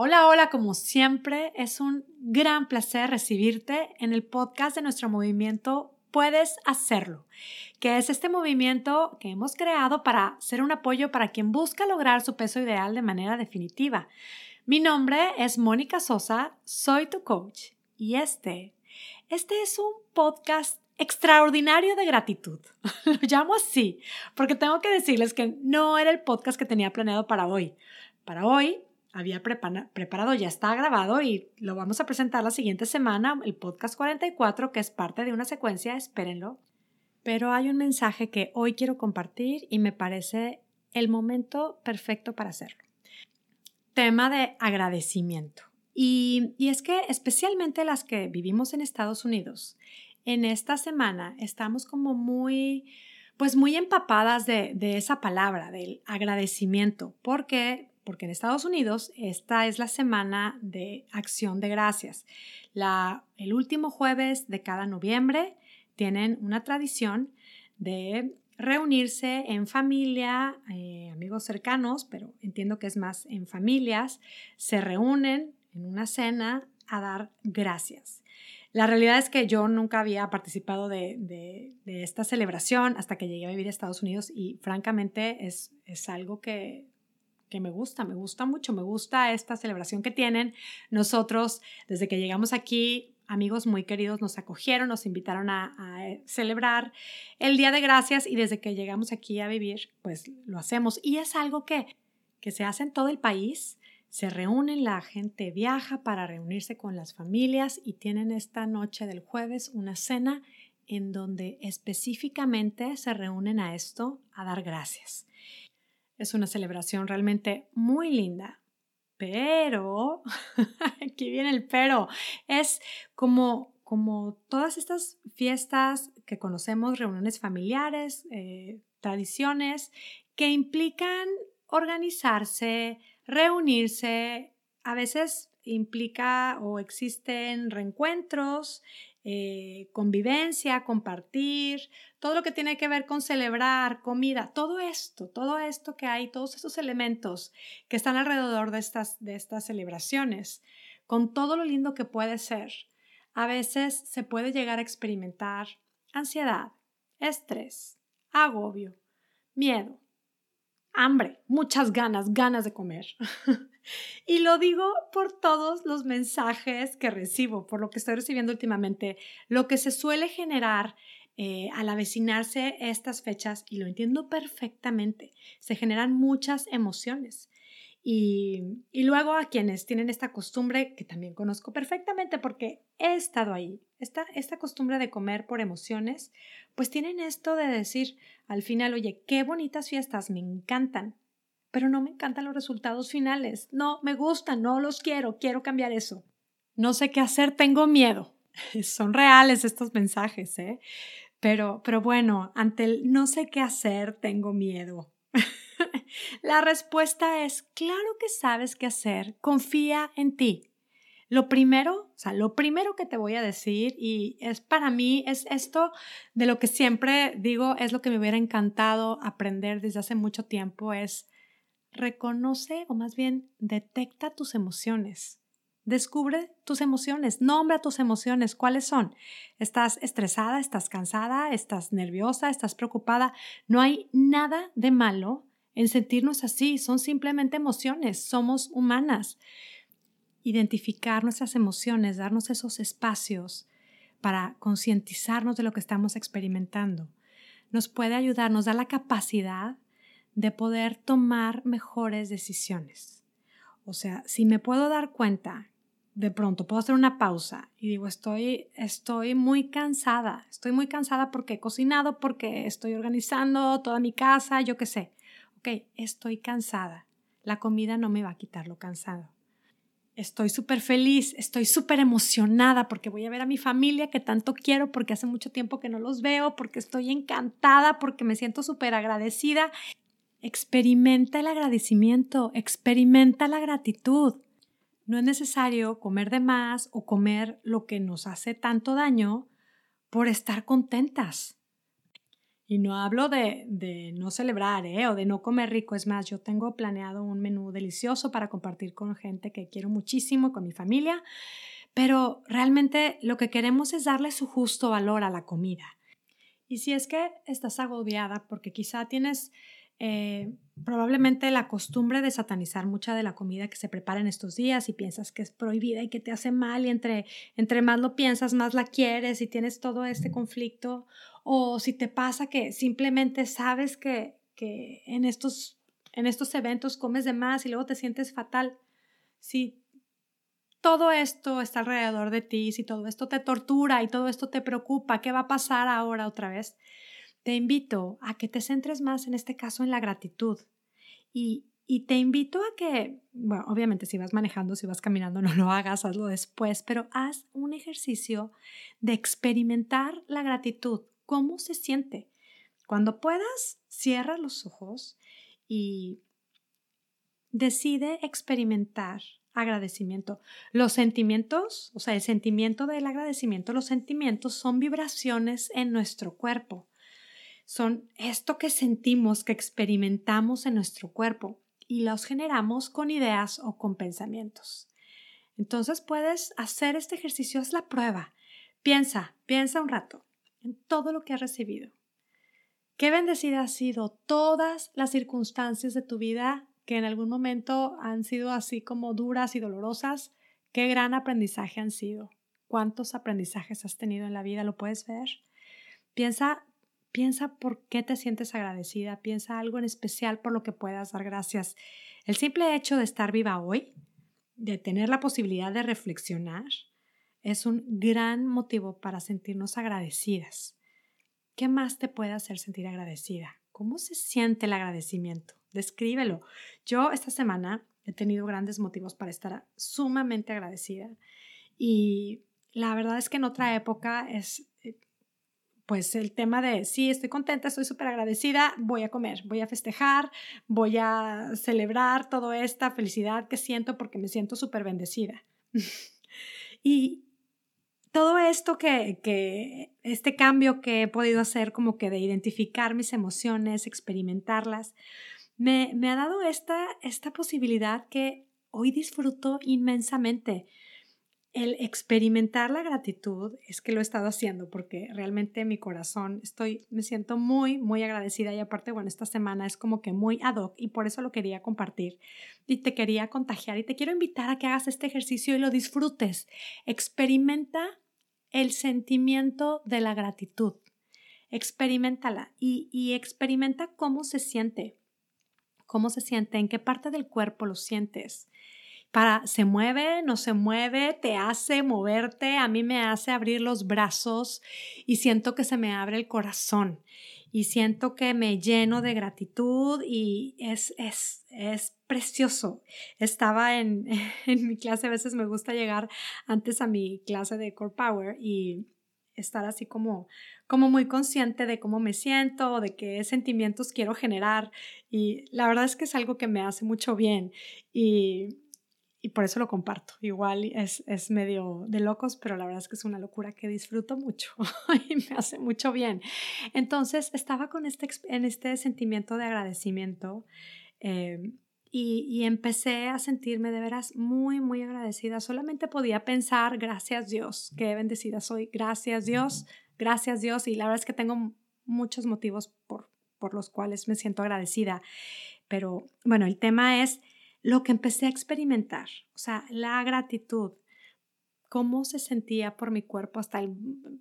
Hola, hola, como siempre, es un gran placer recibirte en el podcast de nuestro movimiento Puedes hacerlo, que es este movimiento que hemos creado para ser un apoyo para quien busca lograr su peso ideal de manera definitiva. Mi nombre es Mónica Sosa, soy tu coach y este, este es un podcast extraordinario de gratitud. Lo llamo así, porque tengo que decirles que no era el podcast que tenía planeado para hoy. Para hoy había preparado, ya está grabado y lo vamos a presentar la siguiente semana, el podcast 44, que es parte de una secuencia, espérenlo. Pero hay un mensaje que hoy quiero compartir y me parece el momento perfecto para hacerlo. Tema de agradecimiento. Y, es que especialmente las que vivimos en Estados Unidos, en esta semana estamos como muy, pues muy empapadas de, de esa palabra, del agradecimiento, porque porque en Estados Unidos esta es la semana de acción de gracias. El último jueves de cada noviembre tienen una tradición de reunirse en familia, eh, amigos cercanos, pero entiendo que es más en familias, se reúnen en una cena a dar gracias. La realidad es que yo nunca había participado de, de, esta celebración hasta que llegué a vivir a Estados Unidos y francamente es, es algo que que me gusta, me gusta mucho, me gusta esta celebración que tienen. Nosotros, desde que llegamos aquí, amigos muy queridos nos acogieron, nos invitaron a, eh, celebrar el Día de Gracias y desde que llegamos aquí a vivir, pues lo hacemos. Y es algo que, que se hace en todo el país. Se reúnen, la gente viaja para reunirse con las familias y tienen esta noche del jueves una cena en donde específicamente se reúnen a esto, a dar gracias. Es una celebración realmente muy linda, pero, aquí viene el pero, es como, como todas estas fiestas que conocemos, reuniones familiares, eh, tradiciones, que implican organizarse, reunirse, a veces implica o existen reencuentros, eh, convivencia, compartir, todo lo que tiene que ver con celebrar, comida, todo esto, todo esto que hay, todos esos elementos que están alrededor de estas, de estas celebraciones, con todo lo lindo que puede ser, a veces se puede llegar a experimentar ansiedad, estrés, agobio, miedo, hambre, muchas ganas, ganas de comer. y lo digo por todos los mensajes que recibo, por lo que estoy recibiendo últimamente, lo que se suele generar eh, al avecinarse estas fechas, y lo entiendo perfectamente, se generan muchas emociones. Y, luego a quienes tienen esta costumbre, que también conozco perfectamente porque he estado ahí, esta, esta costumbre de comer por emociones, pues tienen esto de decir al final, oye, qué bonitas fiestas, me encantan, pero no me encantan los resultados finales, no me gustan, no los quiero, quiero cambiar eso. No sé qué hacer, tengo miedo. Son reales estos mensajes, ¿eh? Pero, pero bueno, ante el no sé qué hacer, tengo miedo. La respuesta es, claro que sabes qué hacer, confía en ti. Lo primero, o sea, lo primero que te voy a decir, y es para mí, es esto de lo que siempre digo, es lo que me hubiera encantado aprender desde hace mucho tiempo, es reconoce o más bien detecta tus emociones. Descubre tus emociones, nombra tus emociones, cuáles son. ¿Estás estresada? ¿Estás cansada? ¿Estás nerviosa? ¿Estás preocupada? No hay nada de malo en sentirnos así, son simplemente emociones, somos humanas. Identificar nuestras emociones, darnos esos espacios para concientizarnos de lo que estamos experimentando, nos puede ayudar, nos da la capacidad de poder tomar mejores decisiones. O sea, si me puedo dar cuenta, de pronto puedo hacer una pausa y digo, estoy, estoy muy cansada, estoy muy cansada porque he cocinado, porque estoy organizando toda mi casa, yo qué sé ok, estoy cansada, la comida no me va a quitar lo cansado. Estoy súper feliz, estoy súper emocionada porque voy a ver a mi familia que tanto quiero, porque hace mucho tiempo que no los veo, porque estoy encantada, porque me siento súper agradecida. Experimenta el agradecimiento, experimenta la gratitud. No es necesario comer de más o comer lo que nos hace tanto daño por estar contentas. Y no hablo de, de no celebrar ¿eh? o de no comer rico. Es más, yo tengo planeado un menú delicioso para compartir con gente que quiero muchísimo, con mi familia. Pero realmente lo que queremos es darle su justo valor a la comida. Y si es que estás agobiada porque quizá tienes eh, probablemente la costumbre de satanizar mucha de la comida que se prepara en estos días y piensas que es prohibida y que te hace mal y entre, entre más lo piensas, más la quieres y tienes todo este conflicto. O si te pasa que simplemente sabes que, que en, estos, en estos eventos comes de más y luego te sientes fatal. Si todo esto está alrededor de ti, si todo esto te tortura y todo esto te preocupa, ¿qué va a pasar ahora otra vez? Te invito a que te centres más en este caso en la gratitud y, te invito a que, bueno, obviamente si vas manejando, si vas caminando, no lo hagas, hazlo después, pero haz un ejercicio de experimentar la gratitud, cómo se siente. Cuando puedas, cierra los ojos y decide experimentar agradecimiento. Los sentimientos, o sea, el sentimiento del agradecimiento, los sentimientos son vibraciones en nuestro cuerpo son esto que sentimos, que experimentamos en nuestro cuerpo y los generamos con ideas o con pensamientos. Entonces puedes hacer este ejercicio, es la prueba. Piensa, piensa un rato en todo lo que has recibido. Qué bendecida han sido todas las circunstancias de tu vida que en algún momento han sido así como duras y dolorosas. Qué gran aprendizaje han sido. ¿Cuántos aprendizajes has tenido en la vida? ¿Lo puedes ver? Piensa Piensa por qué te sientes agradecida, piensa algo en especial por lo que puedas dar gracias. El simple hecho de estar viva hoy, de tener la posibilidad de reflexionar, es un gran motivo para sentirnos agradecidas. ¿Qué más te puede hacer sentir agradecida? ¿Cómo se siente el agradecimiento? Descríbelo. Yo esta semana he tenido grandes motivos para estar sumamente agradecida y la verdad es que en otra época es pues el tema de, sí, estoy contenta, estoy súper agradecida, voy a comer, voy a festejar, voy a celebrar toda esta felicidad que siento porque me siento súper bendecida. y todo esto que, que, este cambio que he podido hacer como que de identificar mis emociones, experimentarlas, me, me ha dado esta, esta posibilidad que hoy disfruto inmensamente el experimentar la gratitud es que lo he estado haciendo porque realmente mi corazón estoy, me siento muy, muy agradecida y aparte, bueno, esta semana es como que muy ad hoc y por eso lo quería compartir y te quería contagiar y te quiero invitar a que hagas este ejercicio y lo disfrutes. Experimenta el sentimiento de la gratitud. Experimentala y, y experimenta cómo se siente, cómo se siente, en qué parte del cuerpo lo sientes para se mueve, no se mueve, te hace moverte, a mí me hace abrir los brazos y siento que se me abre el corazón y siento que me lleno de gratitud y es, es, es precioso. Estaba en, en mi clase, a veces me gusta llegar antes a mi clase de Core Power y estar así como, como muy consciente de cómo me siento, de qué sentimientos quiero generar y la verdad es que es algo que me hace mucho bien y y por eso lo comparto. Igual es, es, medio de locos, pero la verdad es que es una locura que disfruto mucho y me hace mucho bien. Entonces estaba con este, en este sentimiento de agradecimiento eh, y, y, empecé a sentirme de veras muy, muy agradecida. Solamente podía pensar, gracias Dios, qué bendecida soy, gracias Dios, gracias Dios. Y la verdad es que tengo muchos motivos por, por los cuales me siento agradecida. Pero bueno, el tema es lo que empecé a experimentar, o sea, la gratitud, cómo se sentía por mi cuerpo, hasta el,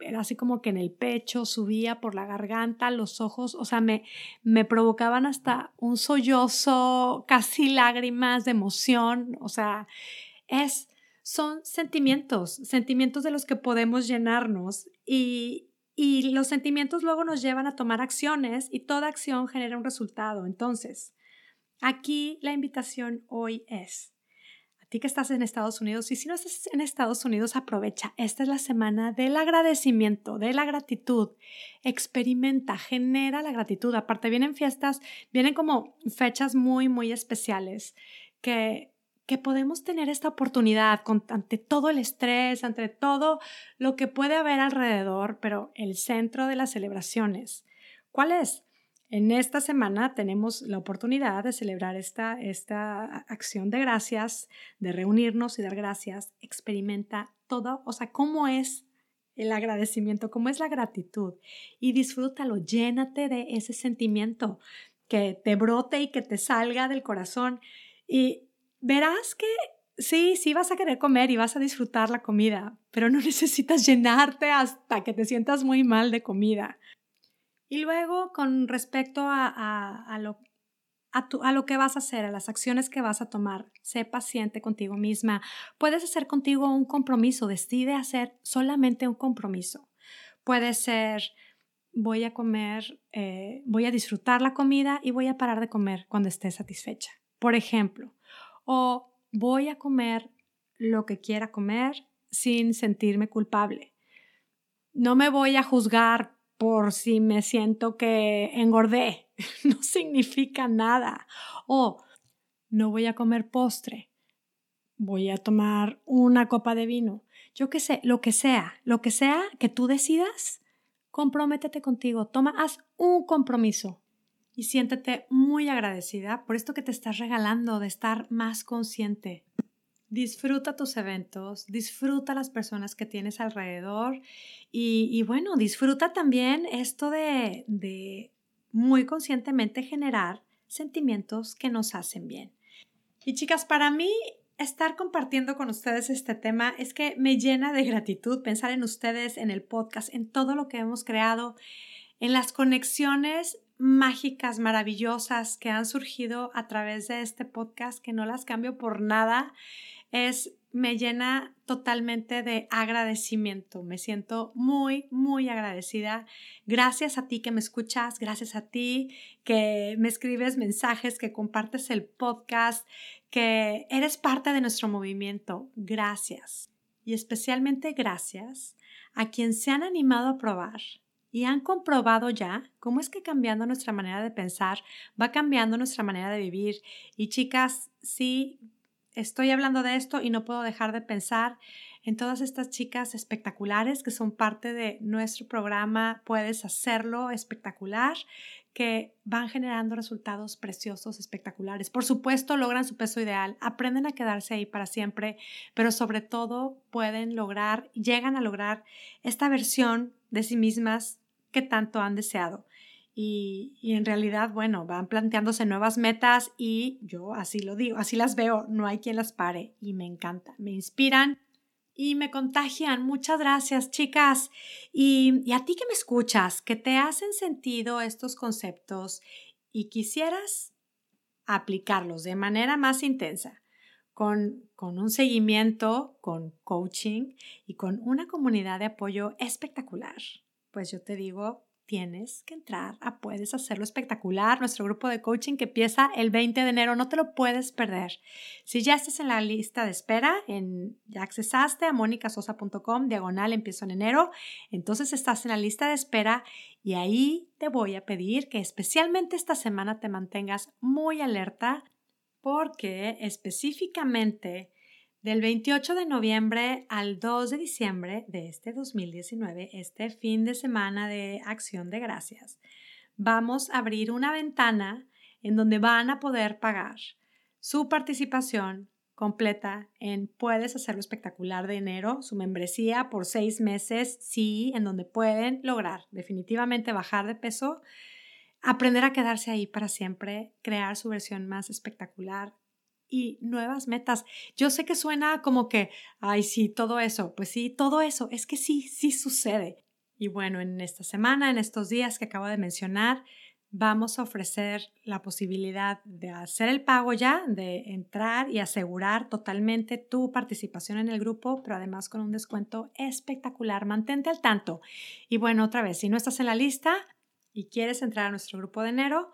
era así como que en el pecho, subía por la garganta, los ojos, o sea, me, me provocaban hasta un sollozo, casi lágrimas de emoción, o sea, es, son sentimientos, sentimientos de los que podemos llenarnos y, y los sentimientos luego nos llevan a tomar acciones y toda acción genera un resultado. Entonces, Aquí la invitación hoy es, a ti que estás en Estados Unidos y si no estás en Estados Unidos, aprovecha. Esta es la semana del agradecimiento, de la gratitud. Experimenta, genera la gratitud. Aparte vienen fiestas, vienen como fechas muy, muy especiales que, que podemos tener esta oportunidad ante todo el estrés, ante todo lo que puede haber alrededor, pero el centro de las celebraciones ¿Cuál es? En esta semana tenemos la oportunidad de celebrar esta, esta acción de gracias, de reunirnos y dar gracias. Experimenta todo, o sea, cómo es el agradecimiento, cómo es la gratitud y disfrútalo, llénate de ese sentimiento que te brote y que te salga del corazón y verás que sí, sí vas a querer comer y vas a disfrutar la comida, pero no necesitas llenarte hasta que te sientas muy mal de comida. Y luego, con respecto a, lo, a, lo que vas a hacer, a las acciones que vas a tomar, sé paciente contigo misma. Puedes hacer contigo un compromiso, decide hacer solamente un compromiso. Puede ser, voy a comer, eh, voy a disfrutar la comida y voy a parar de comer cuando esté satisfecha, por ejemplo. O voy a comer lo que quiera comer sin sentirme culpable. No me voy a juzgar por si me siento que engordé. No significa nada. O no voy a comer postre. Voy a tomar una copa de vino. Yo qué sé, lo que sea, lo que sea que tú decidas, comprométete contigo. Toma, haz un compromiso y siéntete muy agradecida por esto que te estás regalando de estar más consciente. Disfruta tus eventos, disfruta las personas que tienes alrededor y, bueno, disfruta también esto de, de muy conscientemente generar sentimientos que nos hacen bien. Y chicas, para mí estar compartiendo con ustedes este tema es que me llena de gratitud pensar en ustedes, en el podcast, en todo lo que hemos creado, en las conexiones mágicas, maravillosas que han surgido a través de este podcast, que no las cambio por nada es, me llena totalmente de agradecimiento. Me siento muy, muy agradecida. Gracias a ti que me escuchas, gracias a ti que me escribes mensajes, que compartes el podcast, que eres parte de nuestro movimiento. Gracias. Y especialmente gracias a quien se han animado a probar y han comprobado ya cómo es que cambiando nuestra manera de pensar va cambiando nuestra manera de vivir. Y chicas, sí, estoy hablando de esto y no puedo dejar de pensar en todas estas chicas espectaculares que son parte de nuestro programa Puedes hacerlo espectacular, que van generando resultados preciosos, espectaculares. Por supuesto, logran su peso ideal, aprenden a quedarse ahí para siempre, pero sobre todo pueden lograr, llegan a lograr esta versión de sí mismas que tanto han deseado. Y, en realidad, bueno, van planteándose nuevas metas y yo así lo digo, así las veo, no hay quien las pare y me encanta, me inspiran y me contagian. Muchas gracias, chicas. Y, y a ti que me escuchas, que te hacen sentido estos conceptos y quisieras aplicarlos de manera más intensa. Con, con, un seguimiento, con coaching y con una comunidad de apoyo espectacular. Pues yo te digo, tienes que entrar a Puedes Hacerlo Espectacular, nuestro grupo de coaching que empieza el 20 de enero. No te lo puedes perder. Si ya estás en la lista de espera, en, ya accesaste a monicasosa.com, diagonal, empiezo en enero, entonces estás en la lista de espera y ahí te voy a pedir que especialmente esta semana te mantengas muy alerta porque específicamente del 28 de noviembre al 2 de diciembre de este 2019, este fin de semana de acción de gracias, vamos a abrir una ventana en donde van a poder pagar su participación completa en Puedes hacerlo espectacular de enero, su membresía por seis meses, sí, en donde pueden lograr definitivamente bajar de peso, aprender a quedarse ahí para siempre, crear su versión más espectacular y nuevas metas. Yo sé que suena como que, ay, sí, todo eso. Pues sí, todo eso. Es que sí, sí sucede. Y bueno, en esta semana, en estos días que acabo de mencionar, vamos a ofrecer la posibilidad de hacer el pago ya, de entrar y asegurar totalmente tu participación en el grupo, pero además con un descuento espectacular. Mantente al tanto. Y bueno, otra vez, si no estás en la lista y quieres entrar a nuestro grupo de enero,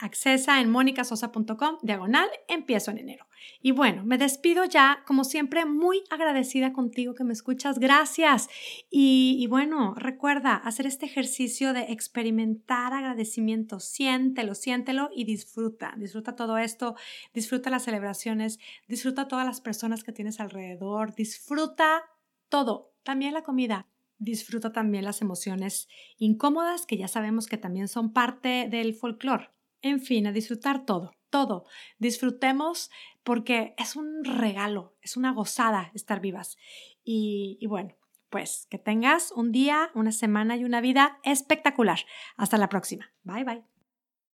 Accesa en monicasosa.com, diagonal, empiezo en enero. Y bueno, me despido ya, como siempre, muy agradecida contigo que me escuchas. Gracias. Y, bueno, recuerda hacer este ejercicio de experimentar agradecimiento. Siéntelo, siéntelo y disfruta. Disfruta todo esto, disfruta las celebraciones, disfruta todas las personas que tienes alrededor, disfruta todo, también la comida. disfruta también las emociones incómodas, que ya sabemos que también son parte del folclore. En fin, a disfrutar todo, todo. Disfrutemos porque es un regalo, es una gozada estar vivas. Y, y bueno, pues que tengas un día, una semana y una vida espectacular. Hasta la próxima. Bye bye.